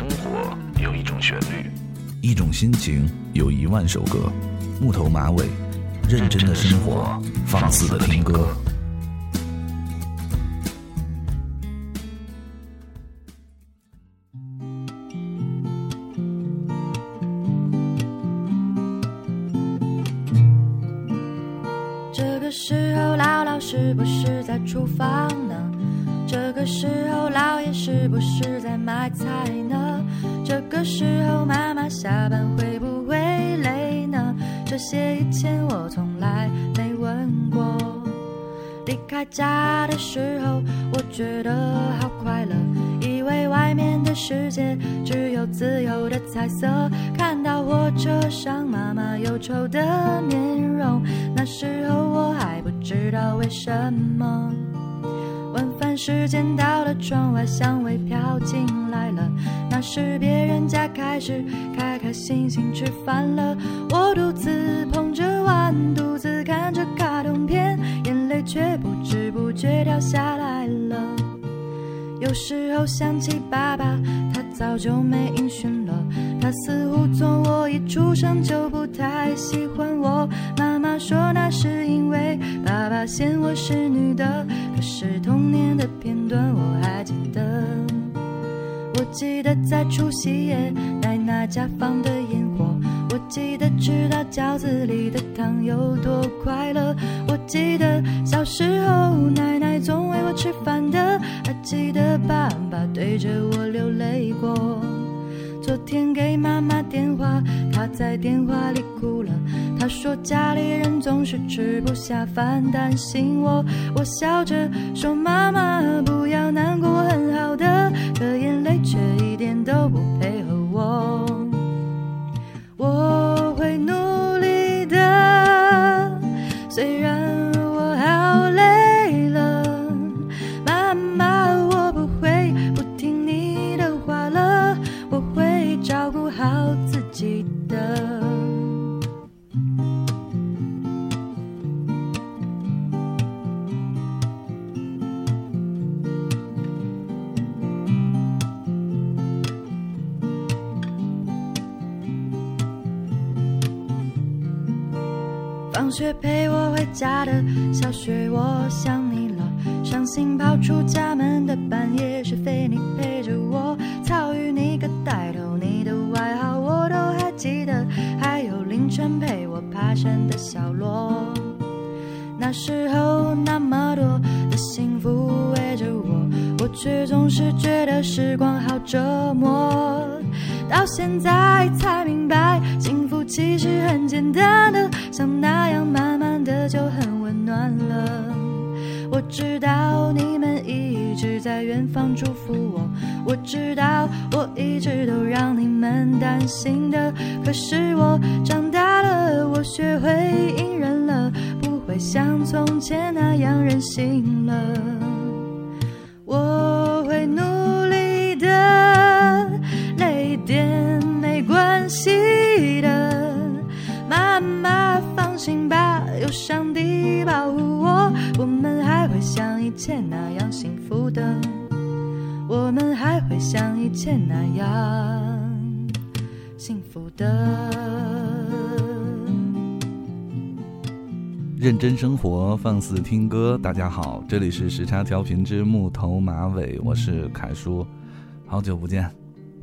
生活有一种旋律，一种心情有一万首歌。木头马尾，认真的生活，放肆的听歌。这个时候，姥姥是不是在厨房呢？这个时候，姥爷是不是在买菜家的时候，我觉得好快乐，以为外面的世界只有自由的彩色。看到火车上妈妈忧愁的面容，那时候我还不知道为什么。晚饭时间到了，窗外香味飘进来了。那时别人家开始开开心心吃饭了，我独自有时候想起爸爸，他早就没音讯了。他似乎从我一出生就不太喜欢我。妈妈说那是因为爸爸嫌我是女的。可是童年的片段我还记得。我记得在除夕夜奶奶家放的烟火，我记得吃到饺子里的糖有多快乐，我记得小时候着我流泪过。昨天给妈妈电话，她在电话里哭了。她说家里人总是吃不下饭，担心我。我笑着说妈妈不要难过，很好的。可眼泪却一点都不小雪，我想你了。伤心跑出家门的半夜，是非你陪着我。草与你个带头，你的外号我都还记得。还有凌晨陪我爬山的小罗。那时候那么多的幸福围着我，我却总是觉得时光好折磨。到现在才明白，幸福其实很简单我，我知道我一直都让你们担心的。可是我长大了，我学会隐忍了，不会像从前那样任性了。我会努力的，累一点没关系的。妈妈放心吧，有上帝保护我，我们还会像以前那样幸福的，我们还会像以前那样幸福的。认真生活，放肆听歌。大家好，这里是时差调频之木头马尾，我是凯叔，好久不见。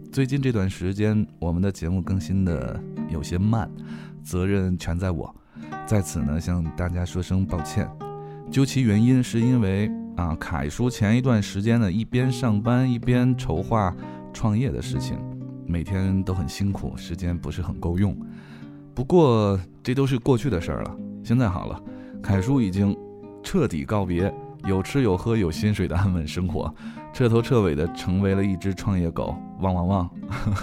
最近这段时间，我们的节目更新的有些慢，责任全在我，在此呢向大家说声抱歉。究其原因，是因为啊，凯叔前一段时间呢，一边上班一边筹划创业的事情，每天都很辛苦，时间不是很够用。不过这都是过去的事儿了。现在好了，凯叔已经彻底告别有吃有喝有薪水的安稳生活，彻头彻尾的成为了一只创业狗，汪汪汪！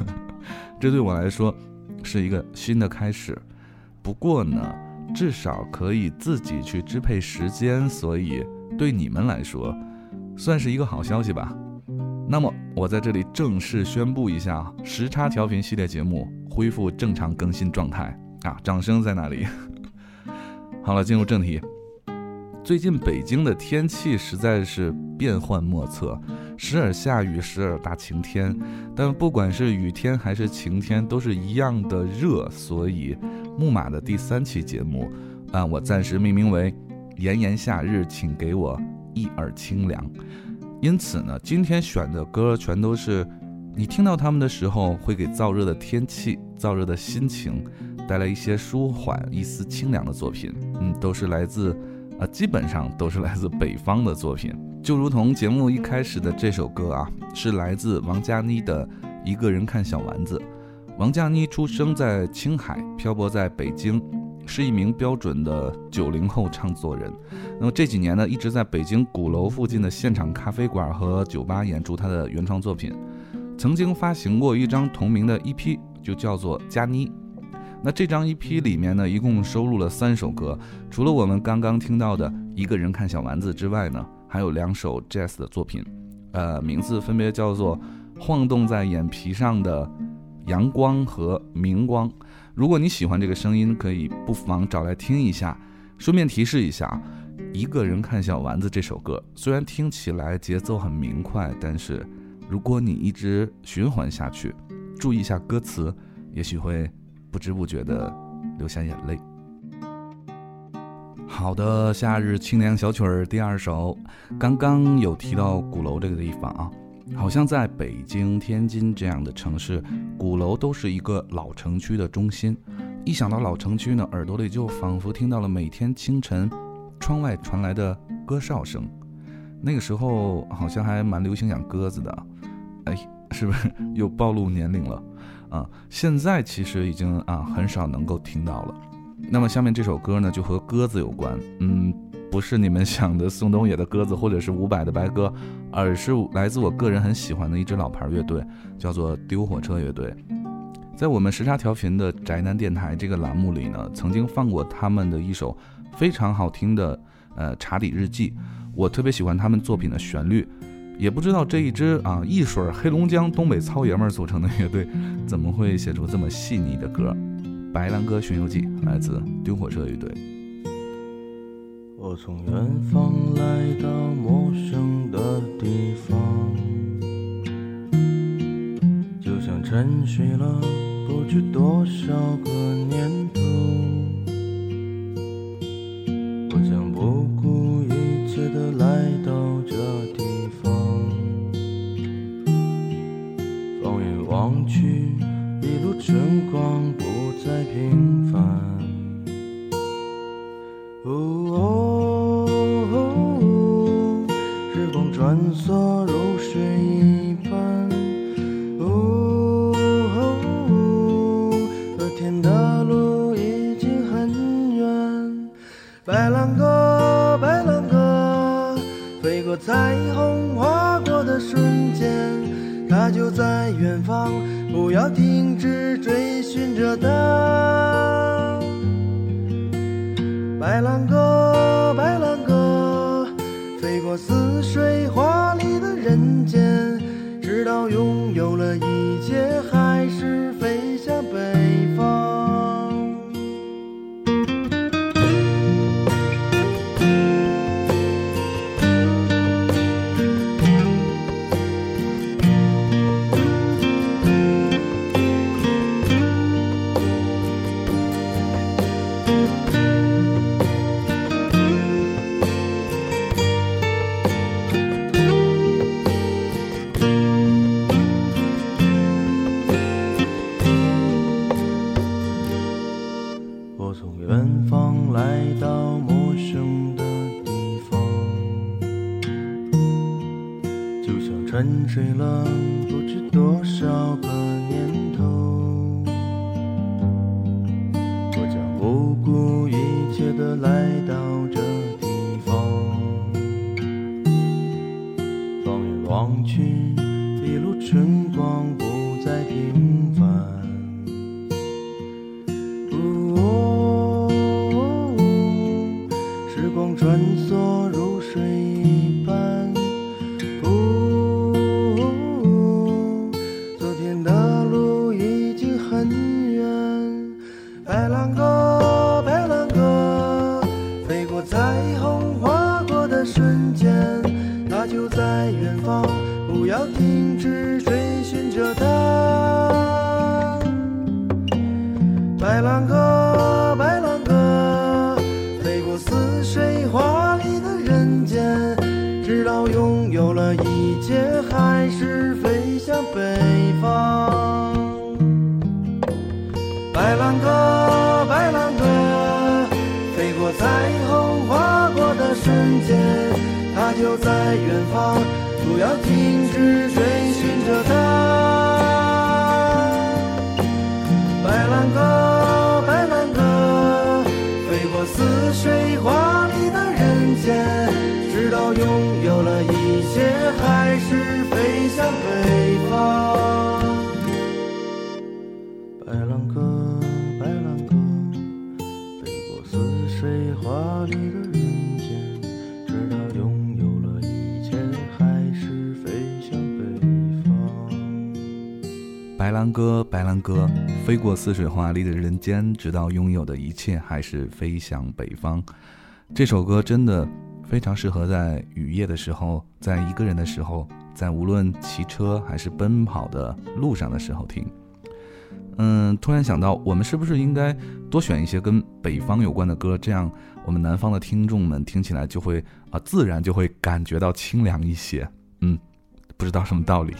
这对我来说是一个新的开始。不过呢，至少可以自己去支配时间，所以对你们来说算是一个好消息吧。那么我在这里正式宣布一下，时差调频系列节目恢复正常更新状态啊！掌声在哪里？好了，进入正题。最近北京的天气实在是变幻莫测，时而下雨，时而大晴天。但不管是雨天还是晴天，都是一样的热。所以，木马的第三期节目，啊，我暂时命名为“炎炎夏日，请给我一耳清凉”。因此呢，今天选的歌全都是你听到他们的时候，会给燥热的天气、燥热的心情带来一些舒缓、一丝清凉的作品。嗯，都是来自。啊，基本上 都是来自北方的作品，就如同节目一开始的这首歌啊，是来自王佳妮的《一个人看小丸子》。王佳妮出生在青海，漂泊在北京，是一名标准的九零后唱作人。那么这几年呢，一直在北京鼓楼附近的现场咖啡馆和酒吧演出他的原创作品，曾经发行过一张同名的 EP，就叫做《佳妮》。那这张 EP 里面呢，一共收录了三首歌，除了我们刚刚听到的一个人看小丸子之外呢，还有两首 Jazz 的作品，呃，名字分别叫做《晃动在眼皮上的阳光》和《明光》。如果你喜欢这个声音，可以不妨找来听一下。顺便提示一下，《一个人看小丸子》这首歌虽然听起来节奏很明快，但是如果你一直循环下去，注意一下歌词，也许会。不知不觉的流下眼泪。好的，夏日清凉小曲儿第二首，刚刚有提到鼓楼这个地方啊，好像在北京、天津这样的城市，鼓楼都是一个老城区的中心。一想到老城区呢，耳朵里就仿佛听到了每天清晨窗外传来的鸽哨声。那个时候好像还蛮流行养鸽子的，哎，是不是又暴露年龄了？啊，现在其实已经啊很少能够听到了。那么下面这首歌呢，就和鸽子有关。嗯，不是你们想的宋冬野的鸽子，或者是伍佰的白鸽，而是来自我个人很喜欢的一支老牌乐队，叫做丢火车乐队。在我们时差调频的宅男电台这个栏目里呢，曾经放过他们的一首非常好听的呃查理日记。我特别喜欢他们作品的旋律。也不知道这一支啊一水黑龙江东北糙爷们儿组成的乐队，怎么会写出这么细腻的歌？《白兰鸽巡游记》来自丢火车乐队。我从远方来到陌生的地方，就像沉睡了不知多少个年头。白兰鸽，白兰鸽，飞过彩虹划过的瞬间。它就在远方，不要停止追寻着它。白兰鸽，白兰鸽，飞过似水华丽的人间，直到拥有了一切，还是飞向北方。沉睡了不知多少飞向北方。白兰鸽，白兰鸽，飞过似水华丽的人间，直到拥有了一切，还是飞向北方。白兰鸽，白兰鸽，飞过似水华丽的人间，直到拥有的一切还是飞向北方。这首歌真的非常适合在雨夜的时候，在一个人的时候，在无论骑车还是奔跑的路上的时候听。嗯，突然想到，我们是不是应该多选一些跟北方有关的歌，这样我们南方的听众们听起来就会啊，自然就会感觉到清凉一些。嗯，不知道什么道理。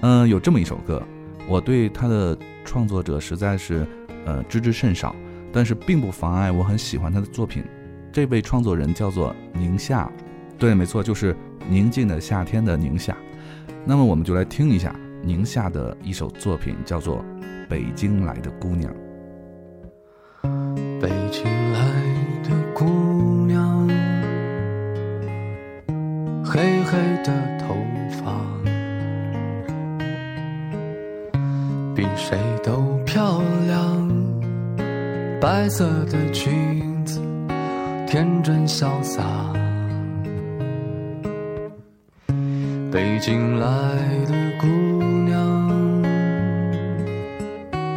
嗯，有这么一首歌，我对他的创作者实在是呃知之甚少，但是并不妨碍我很喜欢他的作品。这位创作人叫做宁夏，对，没错，就是宁静的夏天的宁夏。那么我们就来听一下宁夏的一首作品，叫做《北京来的姑娘》。北京来的姑娘，黑黑的头发，比谁都漂亮。白色的裙子，天真潇洒。北京来的姑娘，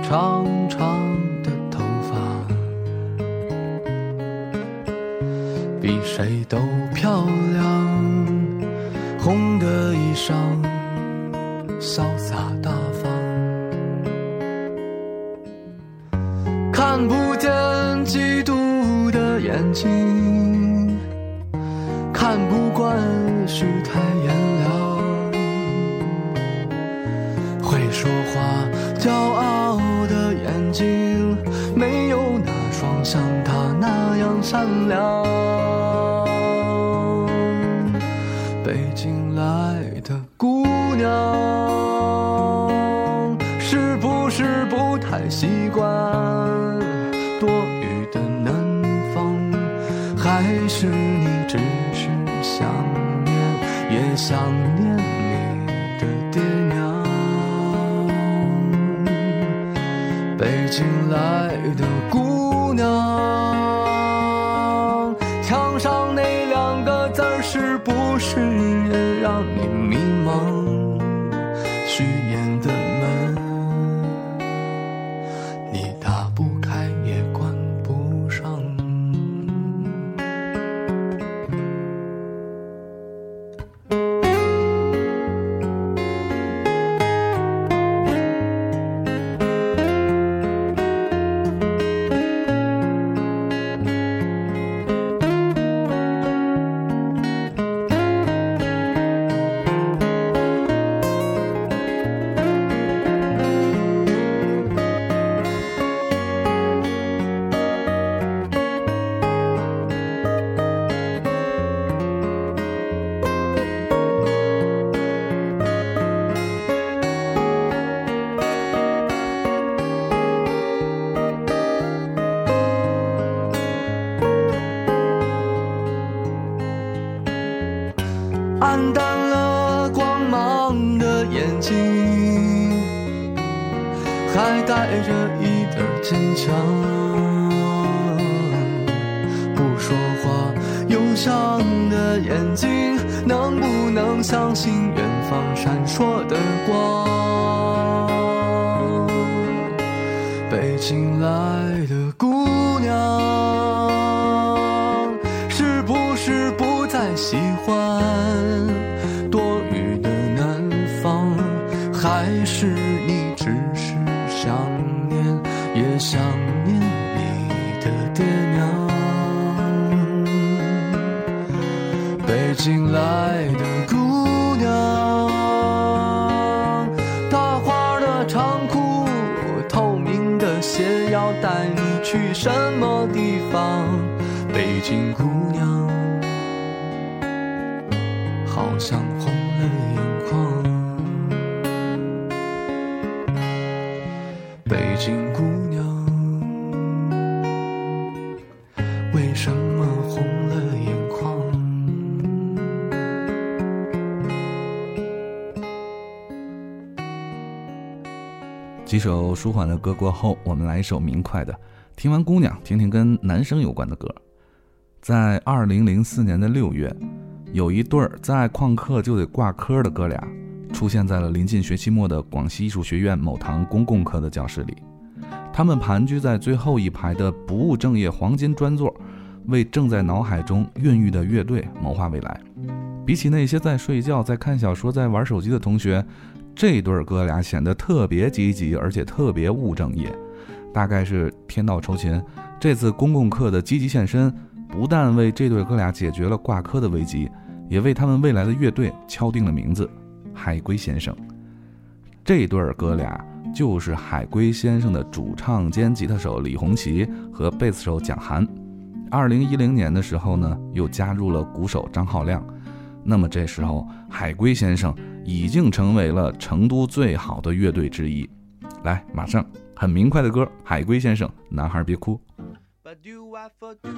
长长的头发。比谁都漂亮，红的衣裳，潇洒大方，看不见嫉妒的眼睛，善良。北京来的姑娘，是不是不太习惯多雨的南方？还是你只是想念，也想念你的爹娘？北京来的眼睛，能不能相信远方闪烁的光？北京来的姑娘，北一首舒缓的歌过后，我们来一首明快的。听完姑娘，听听跟男生有关的歌。在二零零四年的六月，有一对儿在旷课就得挂科的哥俩，出现在了临近学期末的广西艺术学院某堂公共课的教室里。他们盘踞在最后一排的不务正业黄金专座，为正在脑海中孕育的乐队谋划未来。比起那些在睡觉、在看小说、在玩手机的同学，这对儿哥俩显得特别积极，而且特别务正业。大概是天道酬勤，这次公共课的积极现身，不但为这对哥俩解决了挂科的危机，也为他们未来的乐队敲定了名字——海龟先生。这对儿哥俩就是海龟先生的主唱兼吉他手李红旗和贝斯手蒋涵。二零一零年的时候呢，又加入了鼓手张浩亮。那么这时候，海龟先生已经成为了成都最好的乐队之一。来，马上很明快的歌，《海龟先生》，男孩别哭。But do I for do？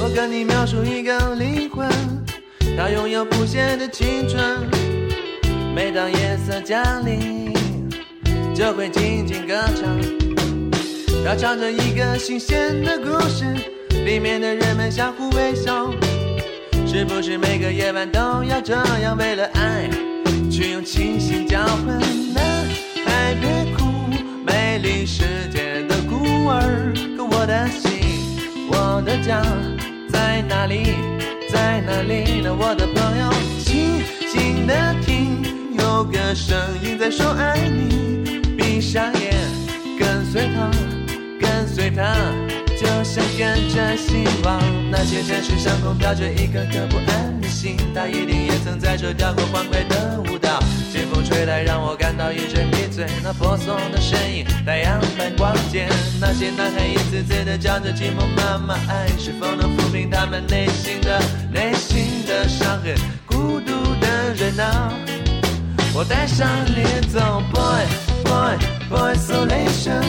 我跟你描述一个灵魂，它拥有不懈的青春。每当夜色降临，就会静静歌唱。它唱着一个新鲜的故事，里面的人们相互微笑。是不是每个夜晚都要这样，为了爱，去用清醒交换？男孩别哭，美丽世界的孤儿，可我的心，我的家在哪里？在哪里呢？我的朋友，静静的听，有个声音在说爱你。闭上眼，跟随他，跟随他，想跟着希望。那些城市上空飘着一颗颗不安的心，它一定也曾在这跳过欢快的舞蹈。清风吹来，让我感到一阵迷醉。那婆娑的身影，太阳般光洁。那些男孩一次次的叫着寂寞妈妈，爱是否能抚平他们内心的内心的伤痕？孤独的人啊。我带上你走，boy boy boy，solation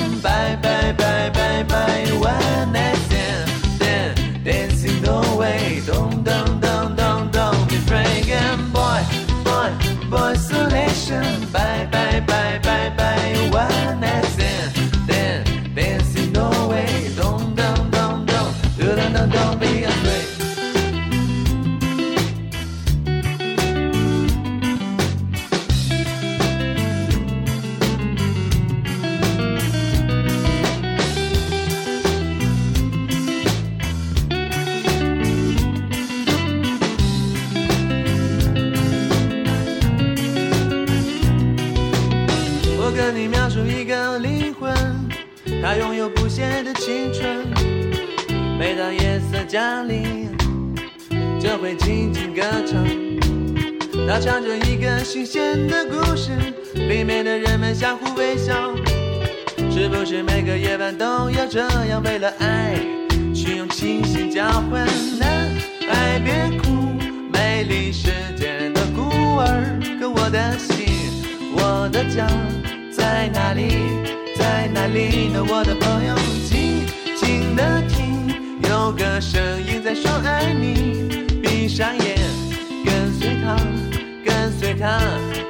线的故事，里面的人们相互微笑。是不是每个夜晚都要这样，为了爱去用清醒交换？男孩别哭，美丽世界的孤儿，可我的心，我的家在哪里？在哪里呢？我的朋友，静静的听，有个声音在说爱你。闭上眼，他，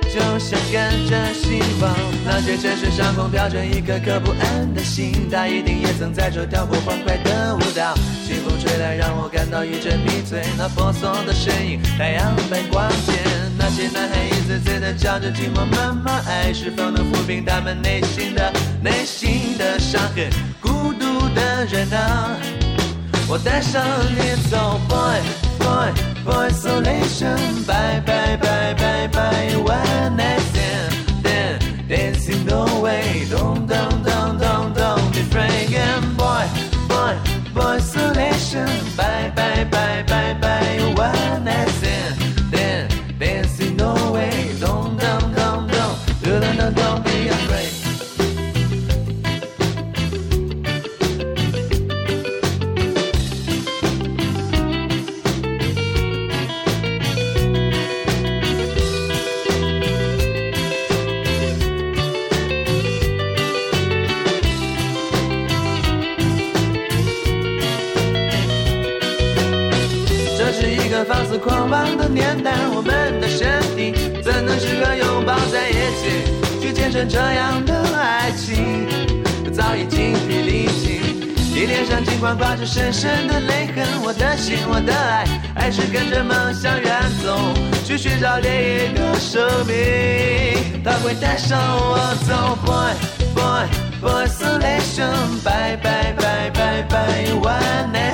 就像跟着希望。那些城市上空飘着一颗颗不安的心，他一定也曾在这跳过欢快的舞蹈。清风吹来，让我感到一阵迷醉。那婆娑的身影，太阳般光洁。那些男孩一次次的叫着寂寞妈妈，爱是否能抚平他们内心的内心的伤痕？孤独的人啊。我带上你走，boy boy for isolation. Bye, bye, bye, bye, bye. One night stand, then dancing no way. Don't, don't, don't, don't, don't be afraid. And boy, boy, boy, isolation. Bye, bye, bye, bye, bye. One night 往的年代，我们的身体怎能适合拥抱在一起，去见证这样的爱情？早已精疲力尽，你脸上尽管挂着深深的泪痕，我的心，我的爱，还是跟着梦想远走，去寻找另一个生命，它会带上我走，boy boy boy isolation，拜拜拜拜拜，one night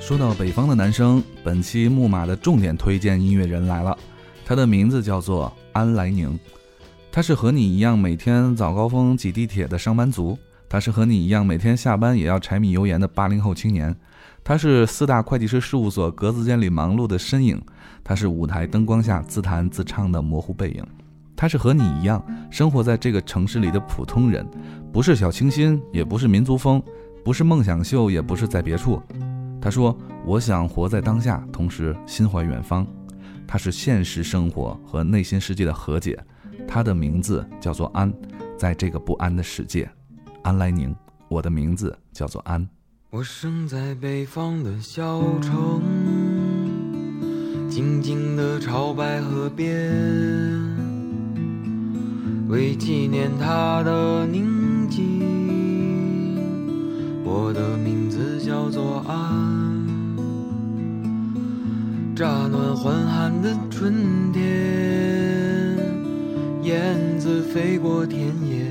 说到北方的男生，本期木马的重点推荐音乐人来了，他的名字叫做安来宁。他是和你一样每天早高峰挤地铁的上班族，他是和你一样每天下班也要柴米油盐的八零后青年，他是四大会计师事务所格子间里忙碌的身影，他是舞台灯光下自弹自唱的模糊背影，他是和你一样生活在这个城市里的普通人，不是小清新，也不是民族风，不是梦想秀，也不是在别处。他说：“我想活在当下，同时心怀远方。”他是现实生活和内心世界的和解。他的名字叫做安，在这个不安的世界，安来宁，我的名字叫做安。我生在北方的小城，静静的朝白河边，为纪念他的宁静，我的名字叫做安。乍暖还寒的春天，燕子飞过田野，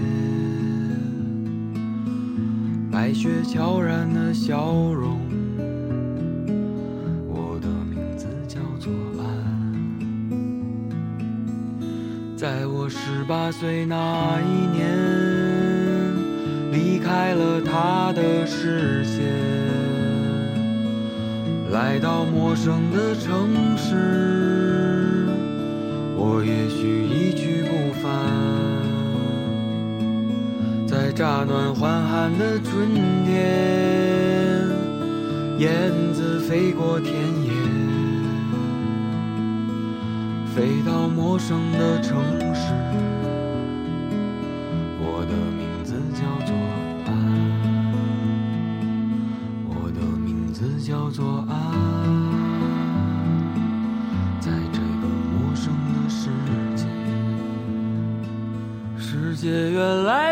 白雪悄然的笑容。在我十八岁那一年，离开了他的视线。来到陌生的城市，我也许一去不返。在乍暖还寒的春天，燕子飞过田陌生的城市。我的名字叫做安。我的名字叫做安，在这个陌生的世界，世界原来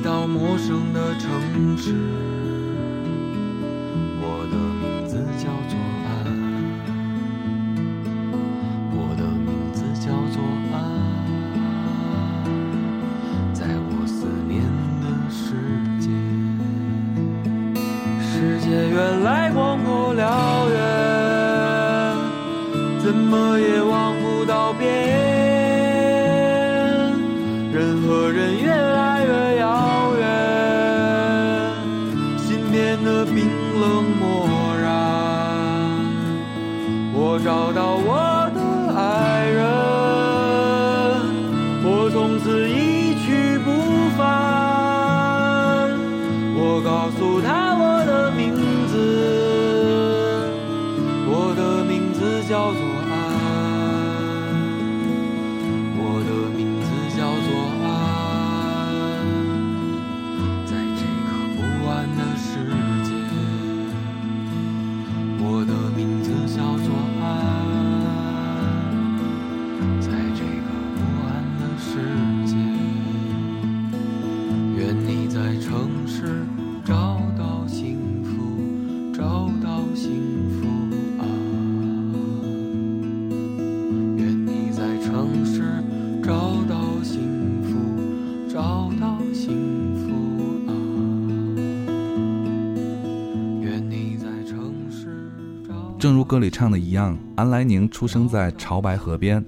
到陌生的城市，找到我。歌里唱的一样，安来宁出生在潮白河边，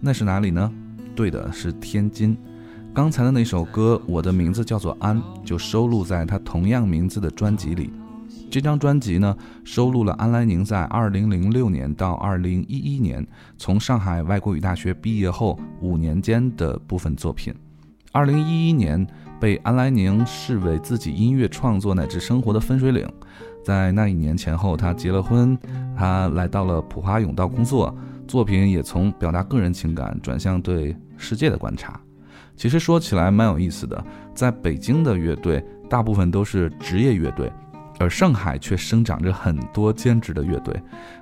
那是哪里呢？对的，是天津。刚才的那首歌《我的名字叫做安》就收录在他同样名字的专辑里。这张专辑呢，收录了安来宁在2006年到2011年从上海外国语大学毕业后五年间的部分作品。2011年被安来宁视为自己音乐创作乃至生活的分水岭。在那一年前后，他结了婚，他来到了普华永道工作，作品也从表达个人情感转向对世界的观察。其实说起来蛮有意思的，在北京的乐队大部分都是职业乐队，而上海却生长着很多兼职的乐队。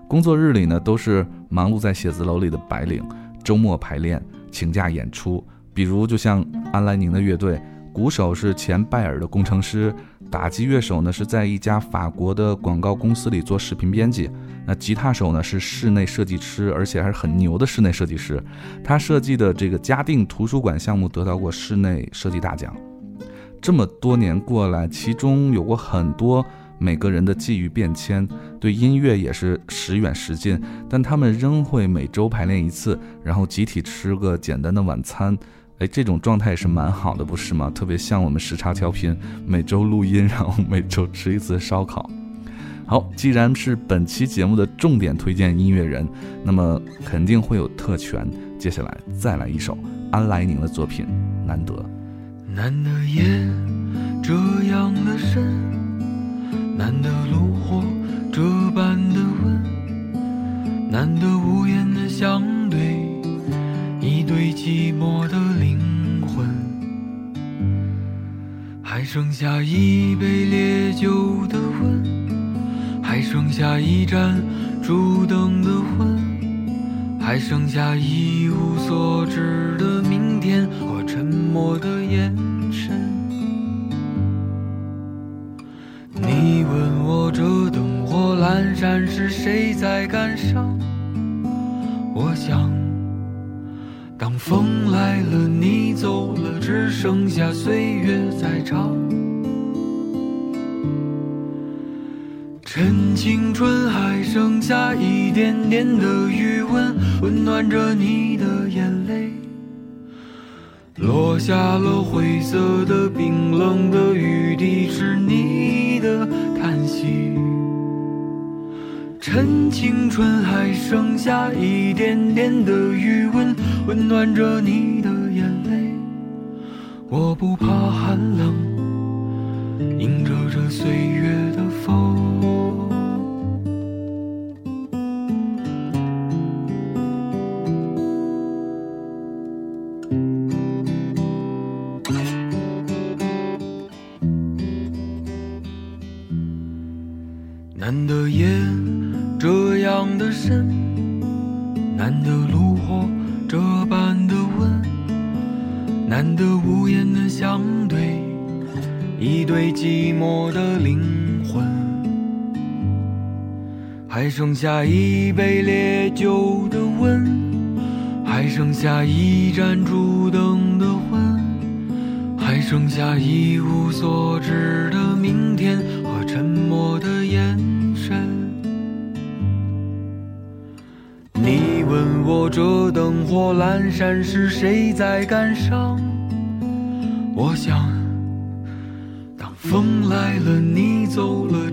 工作日里呢，都是忙碌在写字楼里的白领，周末排练、请假演出。比如，就像安来宁的乐队，鼓手是前拜耳的工程师，打击乐手呢是在一家法国的广告公司里做视频编辑。那吉他手呢是室内设计师，而且还是很牛的室内设计师。他设计的这个嘉定图书馆项目得到过室内设计大奖。这么多年过来，其中有过很多每个人的际遇变迁，对音乐也是时远时近，但他们仍会每周排练一次，然后集体吃个简单的晚餐。哎，这种状态也是蛮好的，不是吗？特别像我们时差调频，每周录音，然后每周吃一次烧烤。好，既然是本期节目的重点推荐音乐人，那么肯定会有特权。接下来再来一首安来宁的作品《难得》。难得夜这样的深，难得炉火这般的温，难得无言的相对，一对寂寞的灵魂。还剩下一杯烈酒的温，还剩下一盏烛灯的昏，还剩下一无所知的明天和沉默的眼神。你问我这灯火阑珊是谁在感伤？我想，当风来了，你走了，只剩下岁月在唱。趁青春还剩下一点点的余温，温暖着你的眼泪。落下了灰色的、冰冷的雨滴，是你的叹息。趁青春还剩下一点点的余温，温暖着你的眼泪。我不怕寒冷，迎着这岁月的风。剩下一杯烈酒的温，还剩下一盏烛灯的昏，还剩下一无所知的明天和沉默的眼神。你问我这灯火阑珊是谁在感伤？我想当风来了，你走了。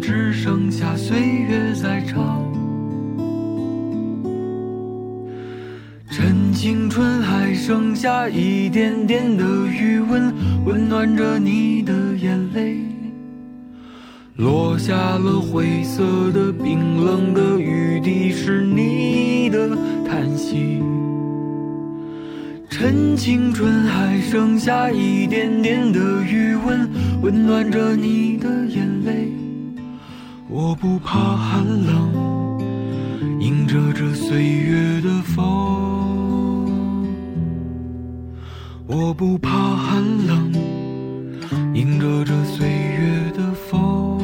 下一点点的余温，温暖着你的眼泪。落下了灰色的、冰冷的雨滴，是你的叹息。趁青春还剩下一点点的余温，温暖着你的眼泪。我不怕寒冷，迎着这岁月的风。我不怕寒冷，迎着这岁月的风。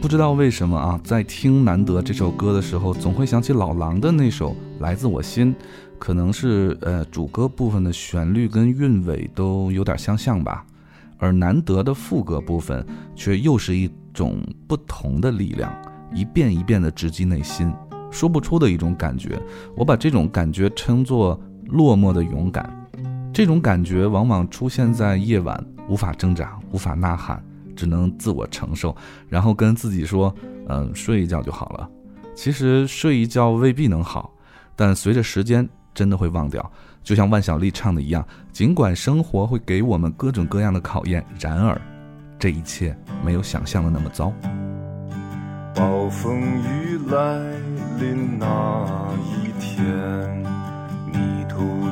不知道为什么啊，在听《难得》这首歌的时候，总会想起老狼的那首《来自我心》，可能是呃主歌部分的旋律跟韵尾都有点相像吧，而难得的副歌部分却又是一种不同的力量，一遍一遍的直击内心，说不出的一种感觉。我把这种感觉称作落寞的勇敢。这种感觉往往出现在夜晚，无法挣扎，无法呐喊。只能自我承受，然后跟自己说：“嗯，睡一觉就好了。”其实睡一觉未必能好，但随着时间真的会忘掉。就像万晓利唱的一样：“尽管生活会给我们各种各样的考验，然而这一切没有想象的那么糟。”暴风雨来临那一天，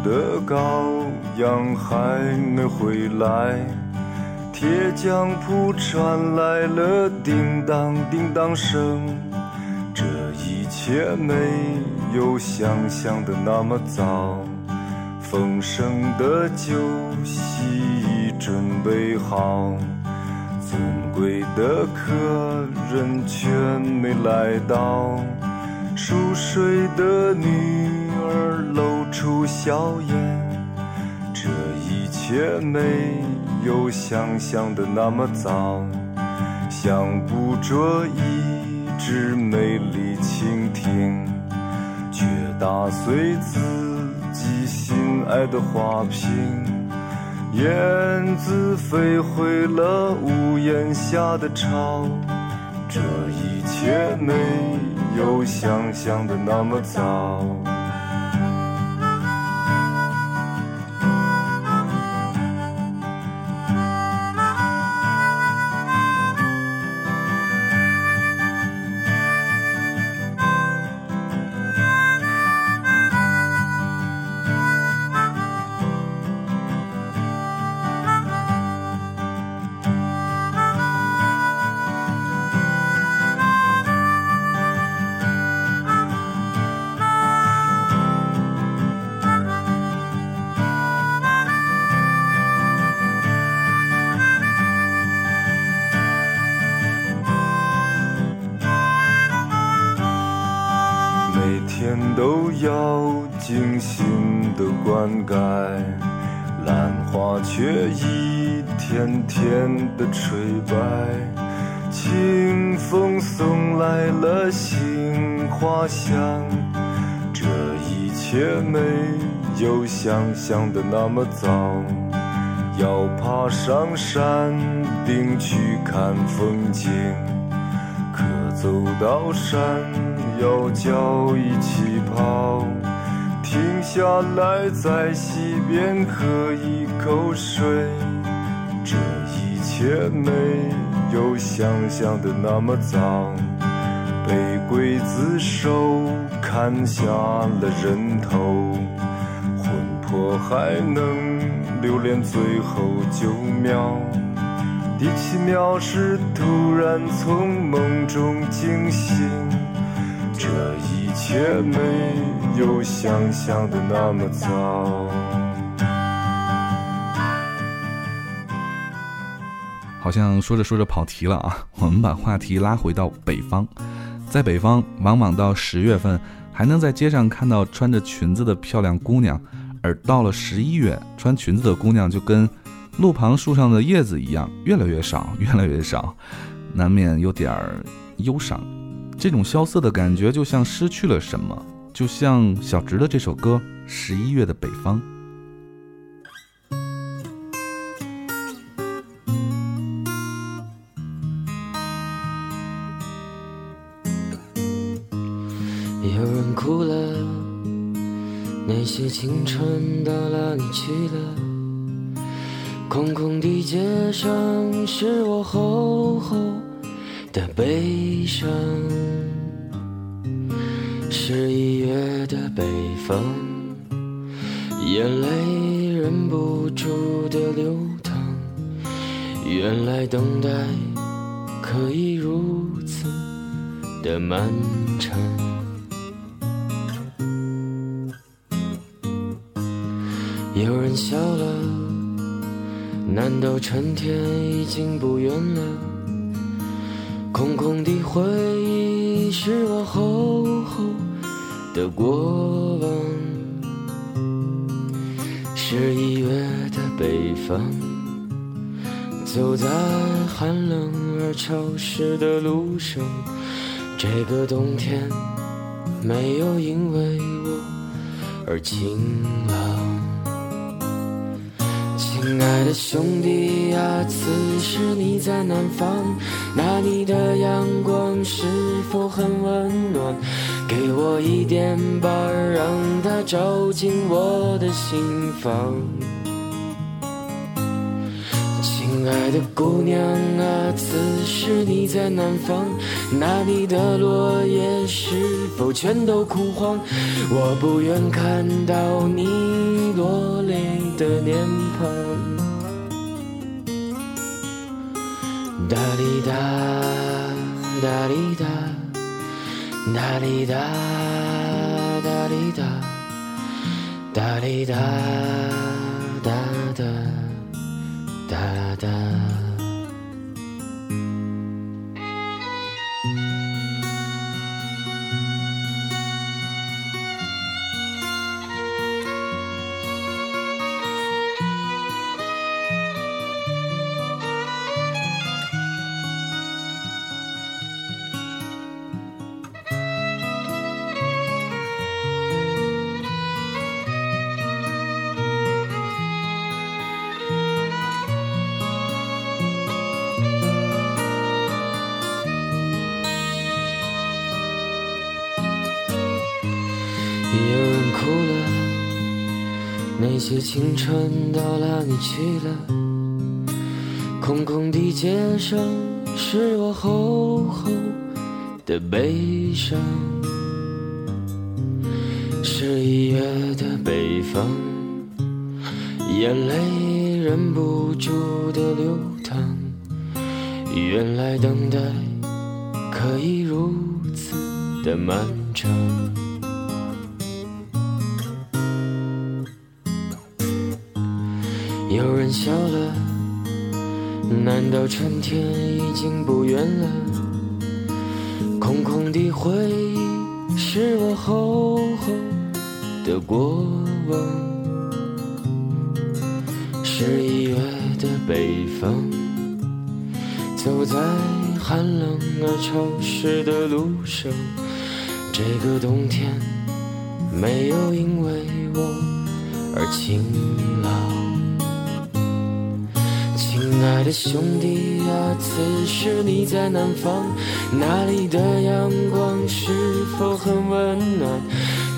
的羔羊还没回来。铁匠铺传来了叮当叮当声，这一切没有想象的那么早。丰盛的酒席已准备好，尊贵的客人却没来到。熟睡的女出笑颜，这一切没。有想象的那么早，想捕捉一只美丽蜻蜓，却打碎自己心爱的花瓶。燕子飞回了屋檐下的巢，这一切没有想象的那么早。精心的灌溉，兰花却一天天的垂败。清风送来了杏花香，这一切没有想象的那么糟。要爬上山顶去看风景，可走到山腰脚一起跑。停下来，在溪边喝一口水。这一切没有想象的那么糟。被刽子手砍下了人头，魂魄还能留恋最后九秒。第七秒时，突然从梦中惊醒。这一切没有想象的那么糟。好像说着说着跑题了啊！我们把话题拉回到北方，在北方，往往到十月份还能在街上看到穿着裙子的漂亮姑娘，而到了十一月，穿裙子的姑娘就跟路旁树上的叶子一样，越来越少，越来越少，难免有点儿忧伤。这种萧瑟的感觉，就像失去了什么，就像小直的这首歌《十一月的北方》。有人哭了，那些青春到哪里去了？空空的街上是我厚厚的悲伤。方，眼泪忍不住的流淌。原来等待可以如此的漫长。有人笑了，难道春天已经不远了？空空的回忆是我后的过往。十一月的北方，走在寒冷而潮湿的路上，这个冬天没有因为我而晴朗。亲爱的兄弟啊，此时你在南方，那里的阳光是否很温暖？给我一点吧，让它照进我的心房。亲爱的姑娘啊，此时你在南方，那里的落叶是否全都枯黄？我不愿看到你落泪的脸庞。哒哩哒，哒哩哒，哒哩哒，哒哩哒，哒哩哒，哒哒，哒哒。春到哪里去了？空空的街上是我厚厚的悲伤。十一月的北方，眼泪忍不住的流淌。原来等待可以如此的漫长。有人笑了，难道春天已经不远了？空空的回忆是我厚厚的过往。十一月的北方，走在寒冷而潮湿的路上，这个冬天没有因为我而晴朗。亲爱的兄弟啊，此时你在南方，那里的阳光是否很温暖？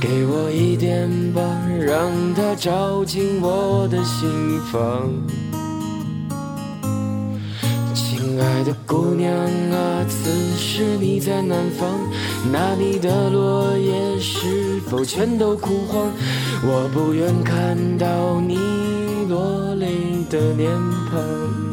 给我一点吧，让它照进我的心房。亲爱的姑娘啊，此时你在南方，那里的落叶是否全都枯黄？我不愿看到你落泪的脸庞。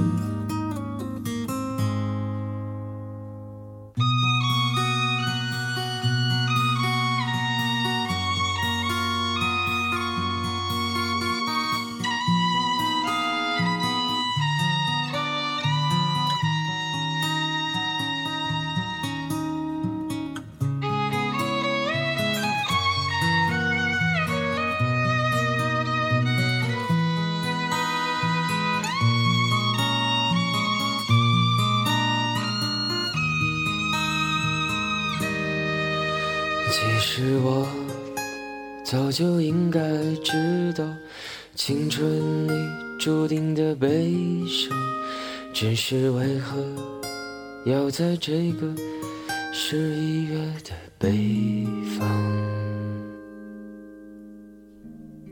早就应该知道，青春里注定的悲伤，只是为何要在这个十一月的北方？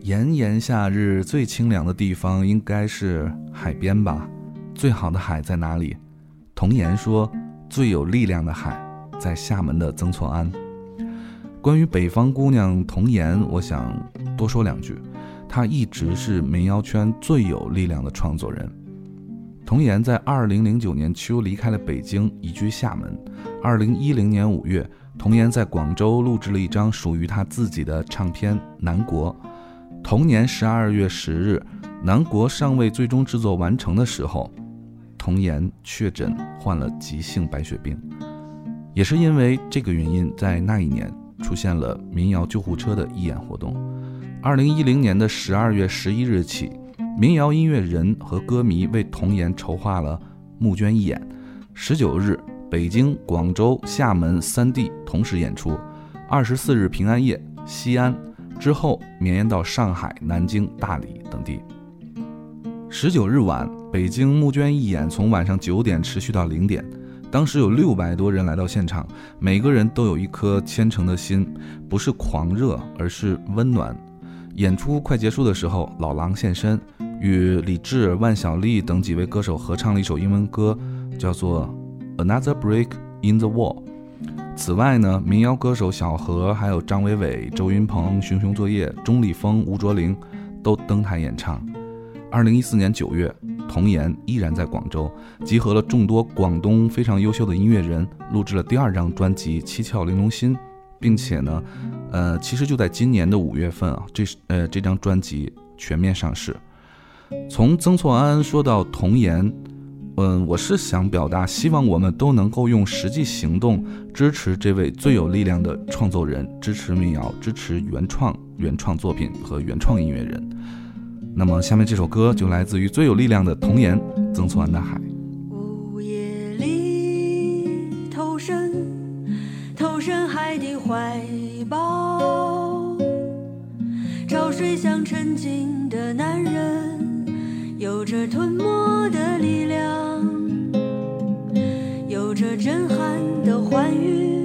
炎炎夏日，最清凉的地方应该是海边吧？最好的海在哪里？童言说，最有力量的海在厦门的曾厝垵。关于北方姑娘童颜，我想多说两句。她一直是民谣圈最有力量的创作人。童颜在二零零九年秋离开了北京，移居厦门。二零一零年五月，童颜在广州录制了一张属于他自己的唱片《南国》。同年十二月十日，南国尚未最终制作完成的时候，童颜确诊患了急性白血病。也是因为这个原因，在那一年出现了民谣救护车的义演活动。二零一零年的十二月十一日起，民谣音乐人和歌迷为童颜筹划了募捐义演。十九日，北京、广州、厦门三地同时演出。二十四日平安夜，西安。之后绵延到上海、南京、大理等地。十九日晚，北京募捐义演从晚上九点持续到零点，当时有六百多人来到现场，每个人都有一颗虔诚的心，不是狂热，而是温暖。演出快结束的时候，老狼现身，与李志、万晓利等几位歌手合唱了一首英文歌，叫做《Another Break in the Wall》。此外呢，民谣歌手小何、还有张伟伟、周云鹏、熊熊作业、钟立风、吴卓林都登台演唱。二零一四年九月，童颜依然在广州，集合了众多广东非常优秀的音乐人，录制了第二张专辑《七窍玲珑心》，并且呢，呃，其实就在今年的五月份啊，这是呃这张专辑全面上市。从曾厝垵说到童颜。嗯，我是想表达，希望我们都能够用实际行动支持这位最有力量的创作人，支持民谣，支持原创原创作品和原创音乐人。那么，下面这首歌就来自于最有力量的童颜，《曾厝垵的海》。午夜里投身投身海的怀抱，潮水像沉静的男人，有着吞没的力量。有着震撼的欢愉，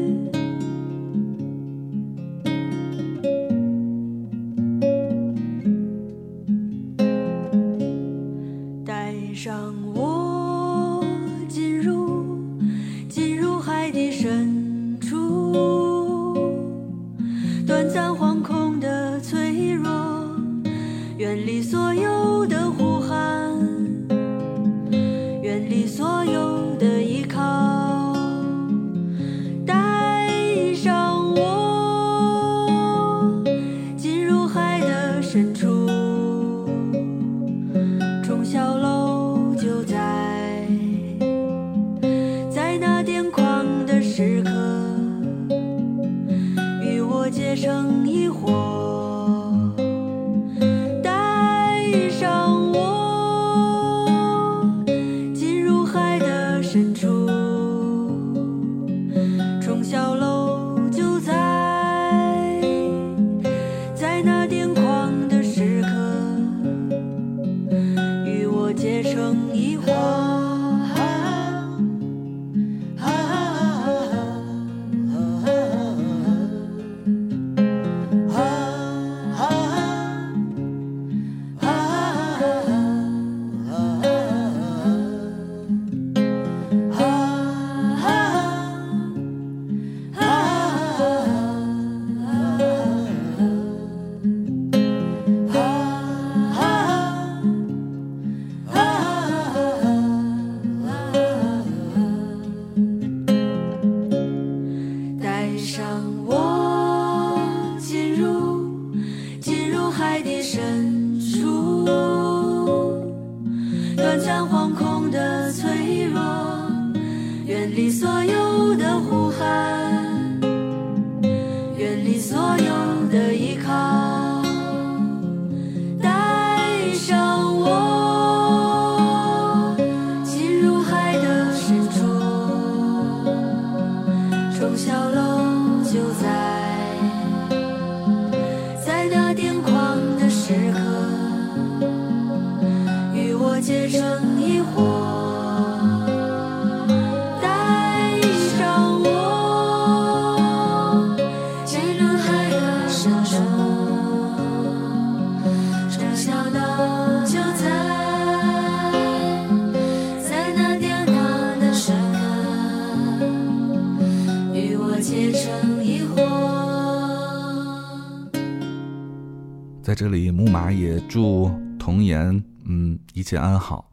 切安好。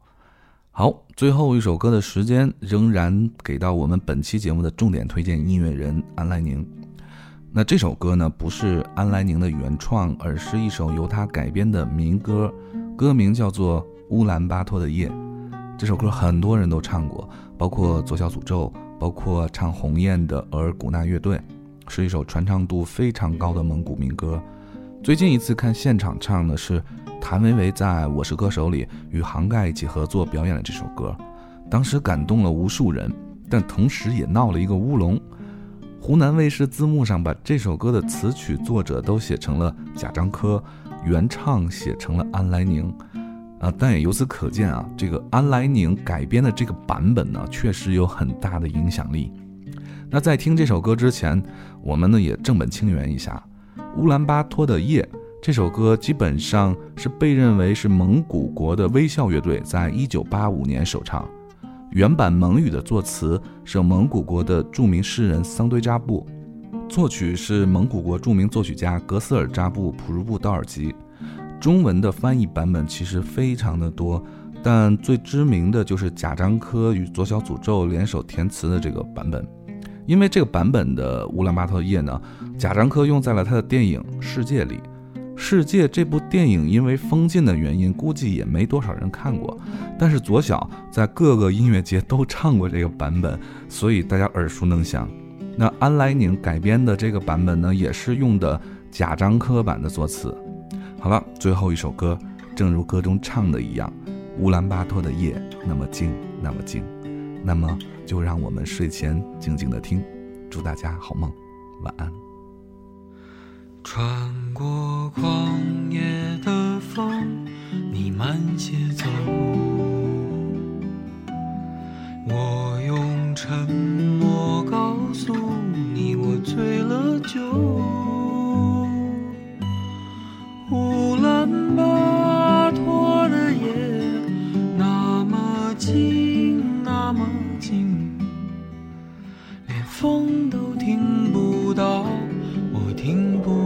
好，最后一首歌的时间仍然给到我们本期节目的重点推荐音乐人安来宁。那这首歌呢，不是安来宁的原创，而是一首由他改编的民歌，歌名叫做《乌兰巴托的夜》。这首歌很多人都唱过，包括左小诅咒，包括唱《鸿雁》的额尔古纳乐队，是一首传唱度非常高的蒙古民歌。最近一次看现场唱的是谭维维在《我是歌手》里与杭盖一起合作表演了这首歌，当时感动了无数人，但同时也闹了一个乌龙。湖南卫视字幕上把这首歌的词曲作者都写成了贾樟柯，原唱写成了安来宁，啊，但也由此可见啊，这个安来宁改编的这个版本呢，确实有很大的影响力。那在听这首歌之前，我们呢也正本清源一下。乌兰巴托的夜这首歌基本上是被认为是蒙古国的微笑乐队在一九八五年首唱，原版蒙语的作词是蒙古国的著名诗人桑堆扎布，作曲是蒙古国著名作曲家格斯尔扎布普如布道尔吉。中文的翻译版本其实非常的多，但最知名的就是贾樟柯与左小诅咒联手填词的这个版本。因为这个版本的乌兰巴托夜呢，贾樟柯用在了他的电影《世界》里。《世界》这部电影因为封禁的原因，估计也没多少人看过。但是左小在各个音乐节都唱过这个版本，所以大家耳熟能详。那安来宁改编的这个版本呢，也是用的贾樟柯版的作词。好了，最后一首歌，正如歌中唱的一样，乌兰巴托的夜那么静，那么静。那么就让我们睡前静静的听，祝大家好梦，晚安。穿过旷野的风，你慢些走。我用沉默告诉你，我醉了酒。乌兰巴托的夜那么静，那么静，连风都听不到，我听不